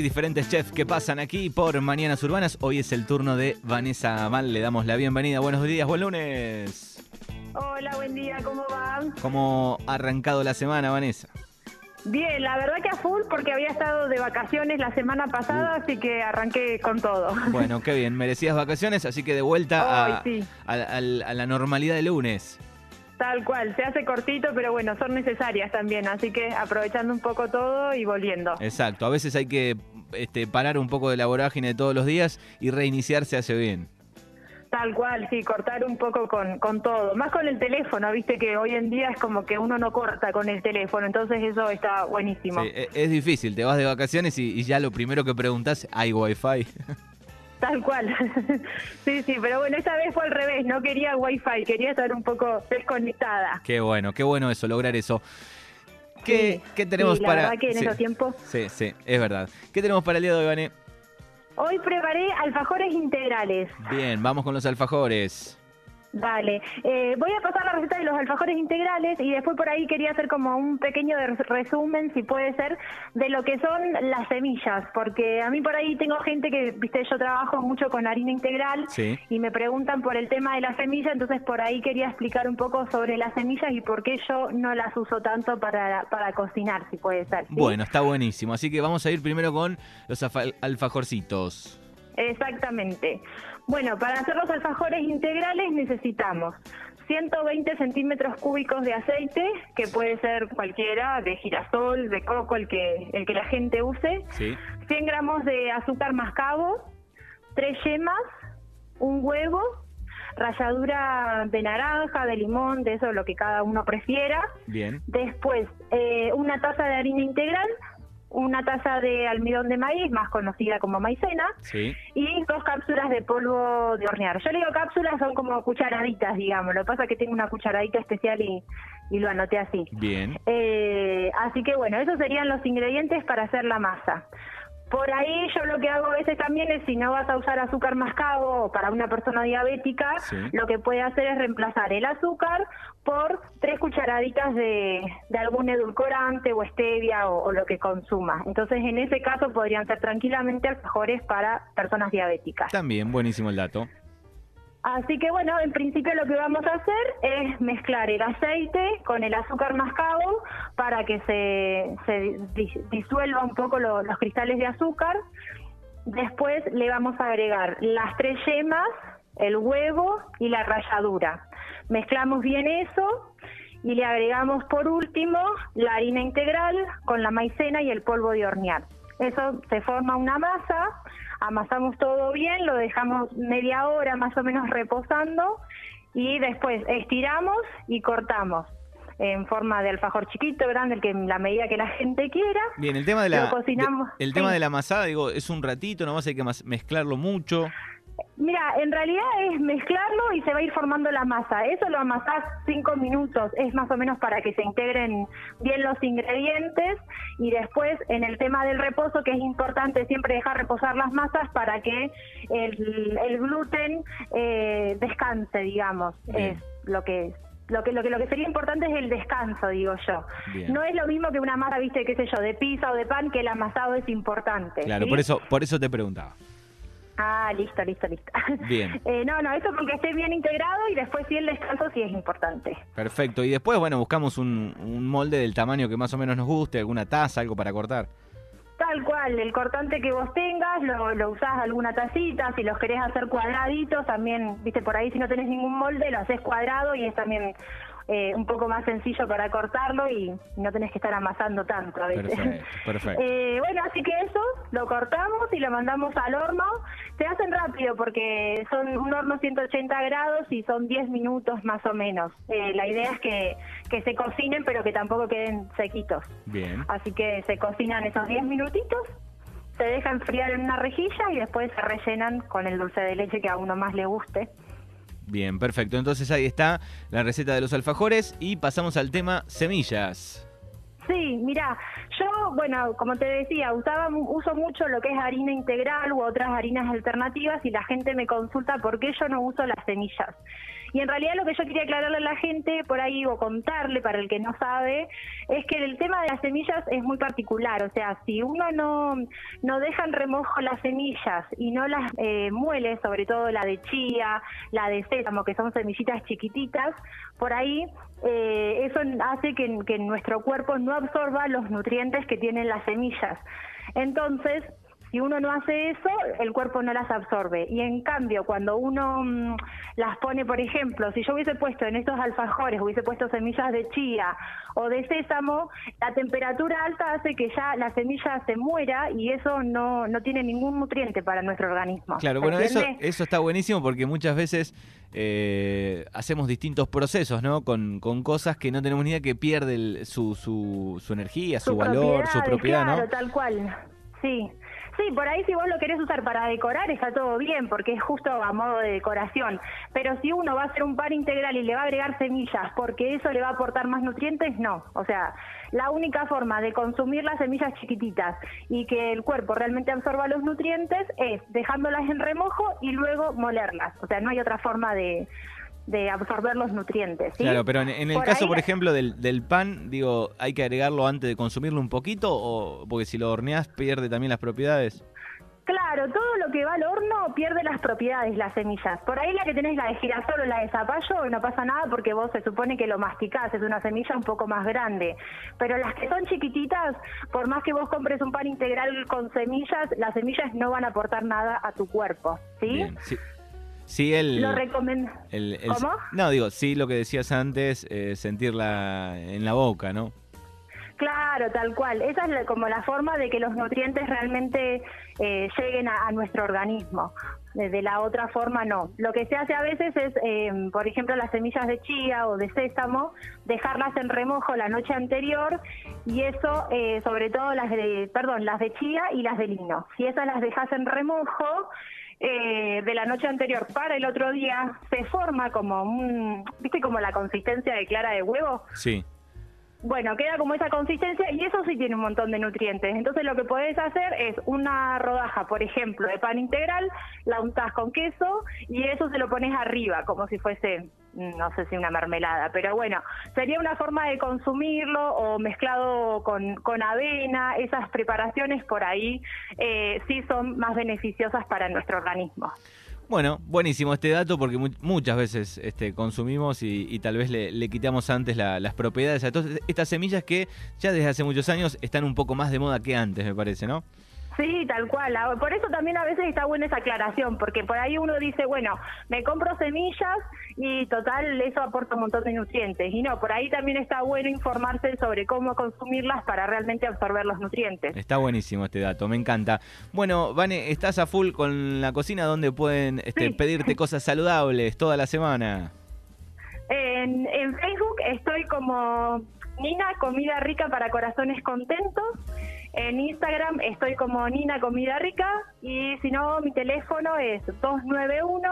Hay diferentes chefs que pasan aquí por Mañanas Urbanas. Hoy es el turno de Vanessa Mal. Le damos la bienvenida. Buenos días, buen lunes. Hola, buen día, ¿cómo va? ¿Cómo ha arrancado la semana, Vanessa? Bien, la verdad que a full porque había estado de vacaciones la semana pasada, así que arranqué con todo. Bueno, qué bien, merecías vacaciones, así que de vuelta a, Ay, sí. a- a- a la normalidad de lunes. Tal cual, se hace cortito, pero bueno, son necesarias también, así que aprovechando un poco todo y volviendo. Exacto, a veces hay que este, parar un poco de la vorágine de todos los días y reiniciarse hace bien. Tal cual, sí, cortar un poco con, con todo. Más con el teléfono, viste que hoy en día es como que uno no corta con el teléfono, entonces eso está buenísimo. Sí, e- es difícil, te vas de vacaciones y, y ya lo primero que preguntas, ¿hay wifi? Tal cual. sí, sí, pero bueno, esta vez fue al revés, no quería wifi, quería estar un poco desconectada. qué bueno, qué bueno eso, lograr eso. ¿Qué, Sí, qué tenemos sí, la para...? verdad que en sí, esos tiempos sí, sí, es verdad. ¿Qué tenemos para el día de hoy, Vane? Hoy preparé alfajores integrales. Bien, vamos con los alfajores. Dale. Eh, voy a pasar la receta de los alfajores integrales y después por ahí quería hacer como un pequeño resumen, si puede ser, de lo que son las semillas, porque a mí por ahí tengo gente que, viste, yo trabajo mucho con harina integral Sí. y me preguntan por el tema de la semilla, entonces por ahí quería explicar un poco sobre las semillas y por qué yo no las uso tanto para, para cocinar, si puede ser. ¿sí? Bueno, está buenísimo. Así que vamos a ir primero con los alfajorcitos. Exactamente. Bueno, para hacer los alfajores integrales necesitamos 120 centímetros cúbicos de aceite, que puede ser cualquiera, de girasol, de coco, el que, el que la gente use, Sí. 100 gramos de azúcar mascabo, tres yemas, un huevo, ralladura de naranja, de limón, de eso lo que cada uno prefiera. Bien. Después, eh, una taza de harina integral, una taza de almidón de maíz, más conocida como maicena, Sí. y dos cápsulas de polvo de hornear. Yo le digo cápsulas, son como cucharaditas, digamos. Lo que pasa es que tengo una cucharadita especial y, y lo anoté así. Bien. Eh, así que bueno, esos serían los ingredientes para hacer la masa. Por ahí yo lo que hago a veces también es si no vas a usar azúcar mascabo para una persona diabética, Sí. lo que puede hacer es reemplazar el azúcar por tres cucharaditas de, de algún edulcorante o stevia o, o lo que consuma. Entonces en ese caso podrían ser tranquilamente alfajores para personas diabéticas. También, buenísimo el dato. Así que bueno, en principio lo que vamos a hacer es mezclar el aceite con el azúcar mascabo para que se, se dis- disuelva un poco lo- los cristales de azúcar. Después le vamos a agregar las tres yemas, el huevo y la ralladura. Mezclamos bien eso y le agregamos por último la harina integral con la maicena y el polvo de hornear. Eso se forma una masa, amasamos todo bien, lo dejamos media hora más o menos reposando y después estiramos y cortamos en forma de alfajor chiquito, grande, el que la medida que la gente quiera. Bien, el tema de la Lo cocinamos, de- el tema de la masada, digo, es un ratito, nomás hay que mezclarlo mucho. Mira, en realidad es mezclarlo y se va a ir formando la masa. Eso lo amasás cinco minutos, es más o menos para que se integren bien los ingredientes. Y después, en el tema del reposo, que es importante siempre dejar reposar las masas para que el, el gluten eh, descanse, digamos. Bien. Es lo que lo que, lo que lo que sería importante es el descanso, digo yo. Bien. No es lo mismo que una masa, viste, qué sé yo, de pizza o de pan, que el amasado es importante. Claro, ¿sí? por eso, por eso te preguntaba. Ah, listo, listo, listo. Bien. Eh, no, no, eso porque esté bien integrado y después sí el descanso sí es importante. Perfecto. Y después, bueno, buscamos un, un molde del tamaño que más o menos nos guste, alguna taza, algo para cortar. Tal cual, el cortante que vos tengas, lo, lo usás alguna tacita, si los querés hacer cuadraditos, también, viste, por ahí si no tenés ningún molde, lo haces cuadrado y es también eh, un poco más sencillo para cortarlo y no tenés que estar amasando tanto a veces. Perfecto, perfecto. Eh, bueno, así que eso, lo cortamos y lo mandamos al horno. Se hacen rápido porque son un horno 180 grados y son 10 minutos más o menos. Eh, la idea es que, que se cocinen pero que tampoco queden sequitos. Bien. Así que se cocinan esos 10 minutitos, se deja enfriar en una rejilla y después se rellenan con el dulce de leche que a uno más le guste. Bien, perfecto. Entonces ahí está la receta de los alfajores y pasamos al tema semillas. Sí, mira, yo, bueno, como te decía, usaba, uso mucho lo que es harina integral u otras harinas alternativas y la gente me consulta por qué yo no uso las semillas. Y en realidad lo que yo quería aclararle a la gente por ahí o contarle para el que no sabe es que el tema de las semillas es muy particular, o sea, si uno no, no deja en remojo las semillas y no las eh, muele, sobre todo la de chía, la de sésamo, que son semillitas chiquititas, por ahí eh, eso hace que, que nuestro cuerpo no absorba los nutrientes que tienen las semillas. Entonces, si uno no hace eso, el cuerpo no las absorbe. Y en cambio, cuando uno mm, las pone, por ejemplo, si yo hubiese puesto en estos alfajores, hubiese puesto semillas de chía o de sésamo, la temperatura alta hace que ya la semilla se muera y eso no, no tiene ningún nutriente para nuestro organismo. Claro, bueno, eso, eso está buenísimo porque muchas veces eh, hacemos distintos procesos, ¿no? Con, con, cosas que no tenemos ni idea que pierde su, su, su, energía, su, valor, su propiedad, claro, tal cual. Sí, Sí, por ahí si vos lo querés usar para decorar está todo bien, porque es justo a modo de decoración. Pero si uno va a hacer un par integral y le va a agregar semillas porque eso le va a aportar más nutrientes, no. O sea, la única forma de consumir las semillas chiquititas y que el cuerpo realmente absorba los nutrientes es dejándolas en remojo y luego molerlas. O sea, no hay otra forma de, de absorber los nutrientes. Claro, pero en, el caso, por ejemplo, del, del, pan, digo, ¿hay que agregarlo antes de consumirlo un poquito? o Porque si lo horneas pierde también las propiedades. Claro, todo lo que va al horno pierde las propiedades, las semillas. Por ahí la que tenés la de girasol o la de zapallo no pasa nada porque vos se supone que lo masticás, es una semilla un poco más grande. Pero las que son chiquititas, por más que vos compres un pan integral con semillas, las semillas no van a aportar nada a tu cuerpo, ¿sí? sí. Sí, el, lo recomiendo. ¿Cómo? No, digo, sí, lo que decías antes, eh, sentirla en la boca, ¿no? Claro, tal cual. Esa es como la forma de que los nutrientes realmente eh, lleguen a, nuestro organismo. De la otra forma no. Lo que se hace a veces es, em, por ejemplo, las semillas de chía o de sésamo, dejarlas en remojo la noche anterior y eso, eh, sobre todo las de, perdón, las de chía y las de lino. Si esas las dejas en remojo, eh, de la noche anterior para el otro día se forma como un, ¿viste como la consistencia de clara de huevo? Sí. Bueno, queda como esa consistencia y eso sí tiene un montón de nutrientes. Entonces lo que podés hacer es una rodaja, por ejemplo, de pan integral, la untás con queso y eso se lo pones arriba, como si fuese, no sé si una mermelada, pero bueno, sería una forma de consumirlo o mezclado con, con avena, esas preparaciones por ahí eh, sí son más beneficiosas para nuestro organismo. Bueno, buenísimo este dato porque muchas veces este, consumimos y, tal vez le, quitamos antes las propiedades estas semillas que ya desde hace muchos años están un poco más de moda que antes, me parece, ¿no? Sí, tal cual. Ah, por eso también a veces está buena esa aclaración, porque por ahí uno dice, bueno, me compro semillas y total, eso aporta un montón de nutrientes. Y no, por ahí también está bueno informarse sobre cómo consumirlas para realmente absorber los nutrientes. Está buenísimo este dato, me encanta. Bueno, Vane, estás a full con la cocina donde pueden este, pedirte cosas saludables toda la semana. En, en Facebook estoy como Nina, comida rica para corazones contentos. En Instagram estoy como Nina Comida Rica y si no, mi teléfono es 291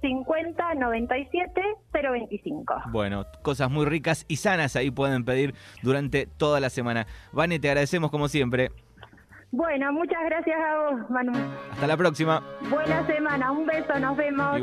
50 97 025. Bueno, cosas muy ricas y sanas ahí pueden pedir durante toda la semana. Vane, te agradecemos como siempre. Bueno, muchas gracias a vos, Manu. Hasta la próxima. Buena semana, un beso, nos vemos.